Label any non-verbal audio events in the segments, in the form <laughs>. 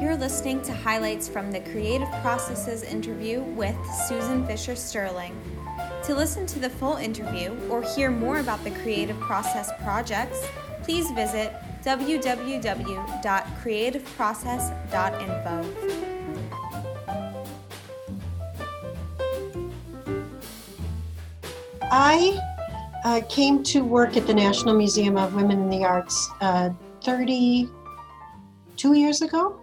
You're listening to highlights from the Creative Process's interview with Susan Fisher Sterling. To listen to the full interview or hear more about the Creative Process projects, please visit www.creativeprocess.info. I uh, came to work at the National Museum of Women in the Arts uh, 32 years ago.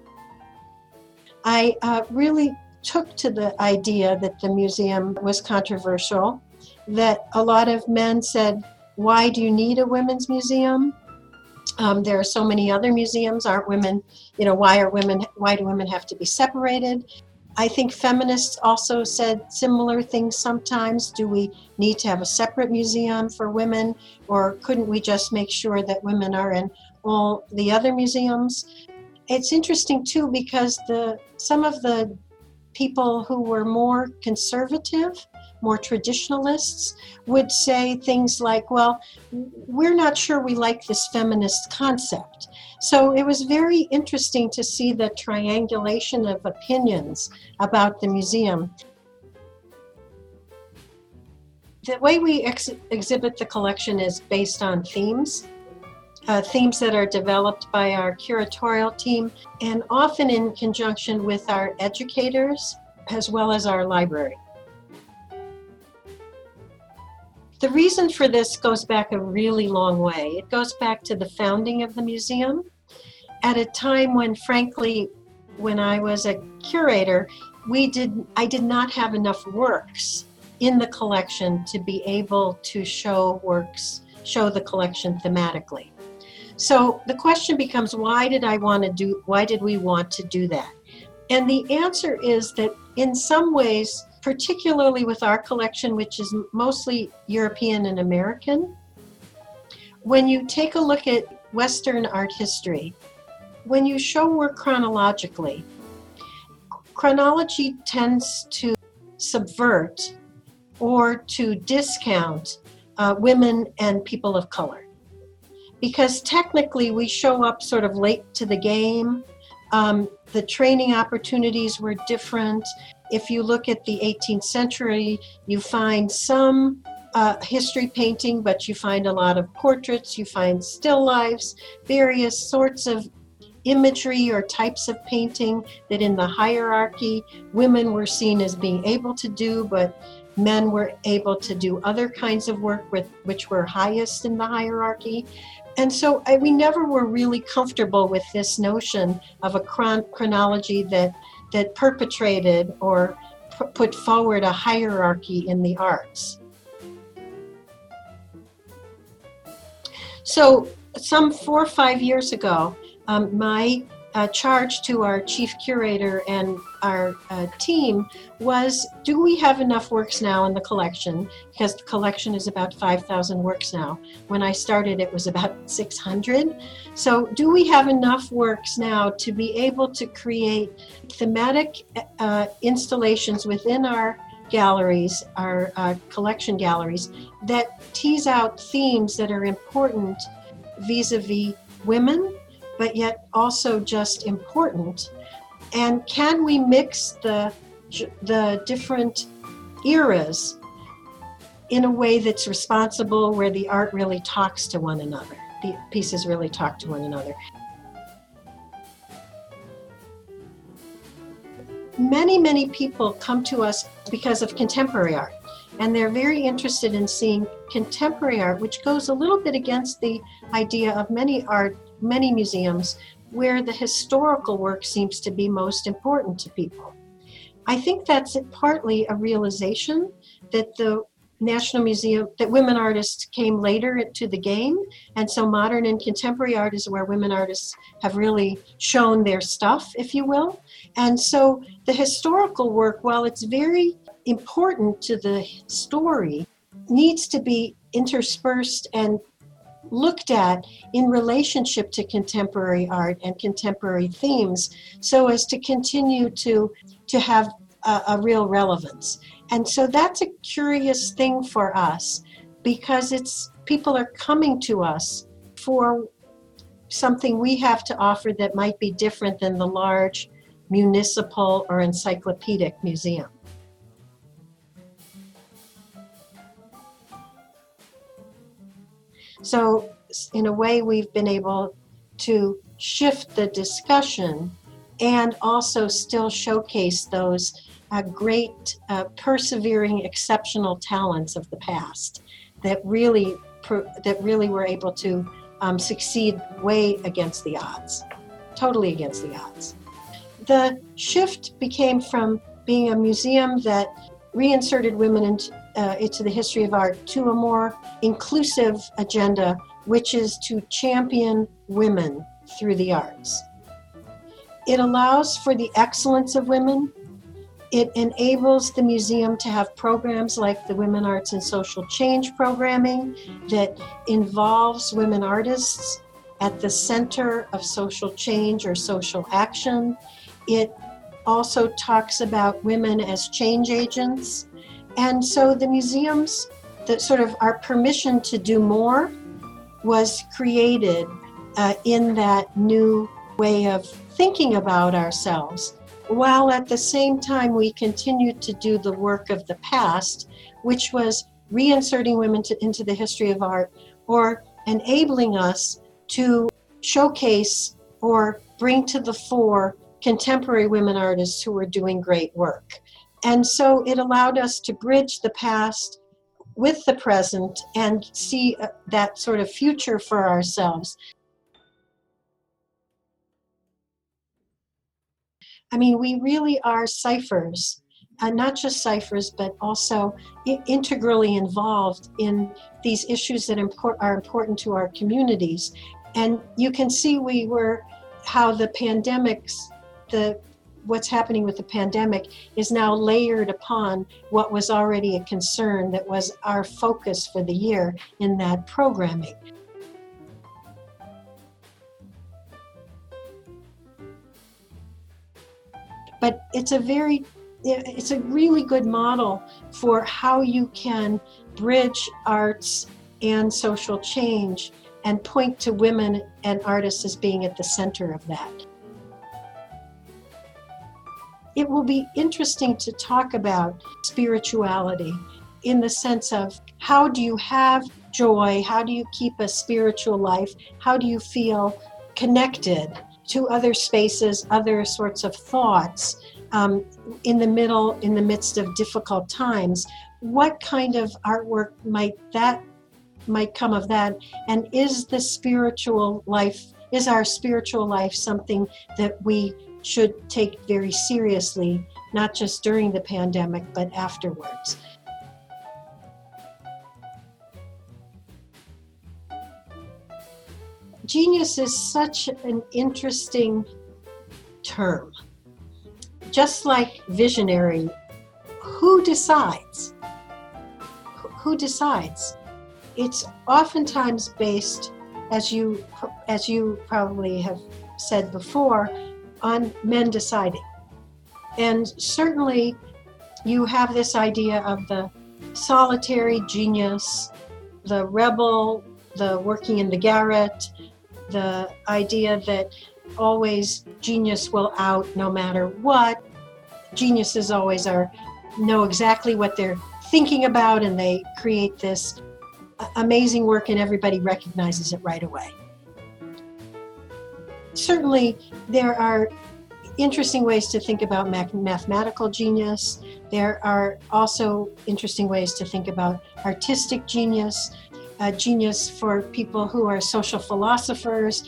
I uh, really took to the idea that the museum was controversial, that a lot of men said, Why do you need a women's museum? Um, there are so many other museums. Aren't women, you know, why are women, why do women have to be separated? I think feminists also said similar things sometimes. Do we need to have a separate museum for women, or couldn't we just make sure that women are in all the other museums? It's interesting too because the some of the people who were more conservative, more traditionalists, would say things like, "Well, we're not sure we like this feminist concept." So it was very interesting to see the triangulation of opinions about the museum. The way we ex- exhibit the collection is based on themes, uh, themes that are developed by our curatorial team and often in conjunction with our educators as well as our library. The reason for this goes back a really long way. It goes back to the founding of the museum at a time when, frankly, when I was a curator, we did I did not have enough works in the collection to be able to show works, show the collection thematically. So the question becomes why did I want to do why did we want to do that? And the answer is that in some ways, particularly with our collection, which is mostly European and American, when you take a look at Western art history, when you show work chronologically, chronology tends to subvert or to discount uh, women and people of color. Because technically, we show up sort of late to the game. Um, the training opportunities were different. If you look at the 18th century, you find some uh, history painting, but you find a lot of portraits, you find still lifes, various sorts of imagery or types of painting that in the hierarchy women were seen as being able to do, but men were able to do other kinds of work with, which were highest in the hierarchy. And so I, we never were really comfortable with this notion of a chron- chronology that, that perpetrated or p- put forward a hierarchy in the arts. So, some four or five years ago, um, my uh, charge to our chief curator and our uh, team was do we have enough works now in the collection? Because the collection is about 5,000 works now. When I started, it was about <laughs> 600. So, do we have enough works now to be able to create thematic uh, installations within our galleries, our uh, collection galleries, that tease out themes that are important vis a vis women? But yet also just important? And can we mix the, the different eras in a way that's responsible where the art really talks to one another? The pieces really talk to one another. Many, many people come to us because of contemporary art and they're very interested in seeing contemporary art, which goes a little bit against the idea of many art many museums where the historical work seems to be most important to people. I think that's partly a realization that the National Museum, that women artists came later to the game, and so modern and contemporary art is where women artists have really shown their stuff, if you will. And so the historical work, while it's very important to the story, needs to be interspersed and looked at in relationship to contemporary art and contemporary themes so as to continue to to have a, a real relevance and so that's a curious thing for us because it's people are coming to us for something we have to offer that might be different than the large municipal or encyclopedic museum. So, in a way, we've been able to shift the discussion and also still showcase those uh, great, uh, persevering, exceptional talents of the past that really that really were able to um, succeed way against the odds, totally against the odds. The shift became from being a museum that reinserted women into, uh, into the history of art to a more inclusive agenda, which is to champion women through the arts. It allows for the excellence of women. It enables the museum to have programs like the Women Arts and Social Change programming that involves women artists at the center of social change or social action. It also talks about women as change agents. And so the museums, that sort of our permission to do more, was created uh, in that new way of thinking about ourselves, while at the same time we continued to do the work of the past, which was reinserting women to, into the history of art or enabling us to showcase or bring to the fore contemporary women artists who were doing great work. And so it allowed us to bridge the past with the present and see uh, that sort of future for ourselves. I mean, we really are ciphers, and not just ciphers, but also integrally involved in these issues that import, are important to our communities. And you can see we were how the pandemics, the what's happening with the pandemic is now layered upon what was already a concern that was our focus for the year in that programming. but it's a very it's a really good model for how you can bridge arts and social change and point to women and artists as being at the center of that. It will be interesting to talk about spirituality in the sense of how do you have joy? How do you keep a spiritual life? How do you feel connected? to other spaces, other sorts of thoughts um, in the middle, in the midst of difficult times. What kind of artwork might that might come of that? And is the spiritual life, is our spiritual life something that we should take very seriously, not just during the pandemic, but afterwards? genius is such an interesting term. Just like visionary, who decides? Who decides? It's oftentimes based, as you as you probably have said before, on men deciding. And certainly you have this idea of the solitary genius, the rebel, the working in the garret, the idea that always genius will out no matter what. Geniuses always are know exactly what they're thinking about and they create this amazing work and everybody recognizes it right away. Certainly, there are interesting ways to think about mathematical genius. There are also interesting ways to think about artistic genius uh, genius for people who are social philosophers,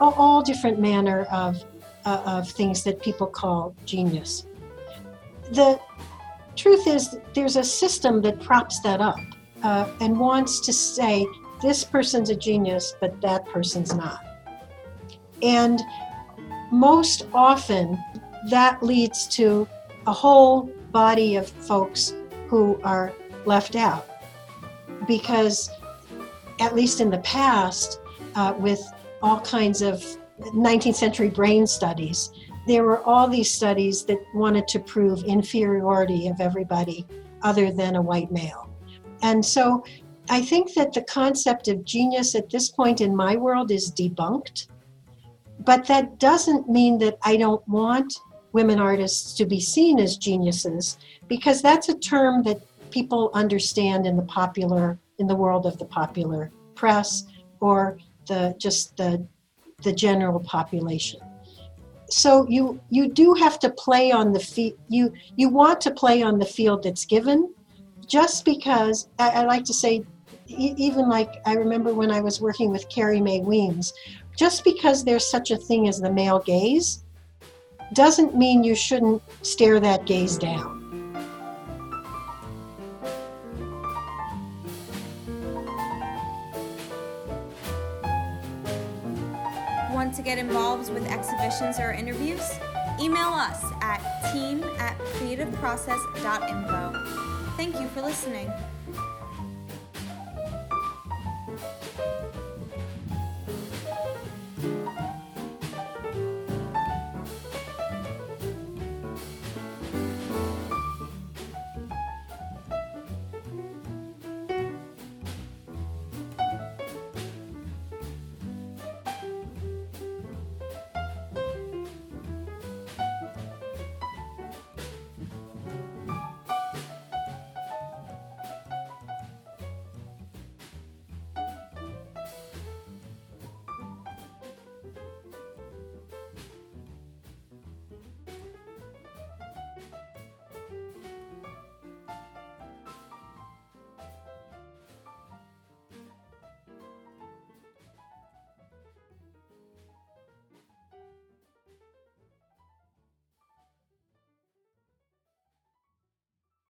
all, all different manner of, uh, of things that people call genius. The truth is, there's a system that props that up uh, and wants to say, this person's a genius, but that person's not. And most often, that leads to a whole body of folks who are left out because at least in the past, uh, with all kinds of 19th century brain studies, there were all these studies that wanted to prove inferiority of everybody other than a white male. And so I think that the concept of genius at this point in my world is debunked. But that doesn't mean that I don't want women artists to be seen as geniuses, because that's a term that people understand in the popular, in the world of the popular press or the just the the general population. So you you do have to play on the field you you want to play on the field that's given just because I, I like to say even like i remember when i was working with carrie mae weems just because there's such a thing as the male gaze doesn't mean you shouldn't stare that gaze down Want to get involved with exhibitions or interviews? Email us at team at creativeprocess.info. Thank you for listening.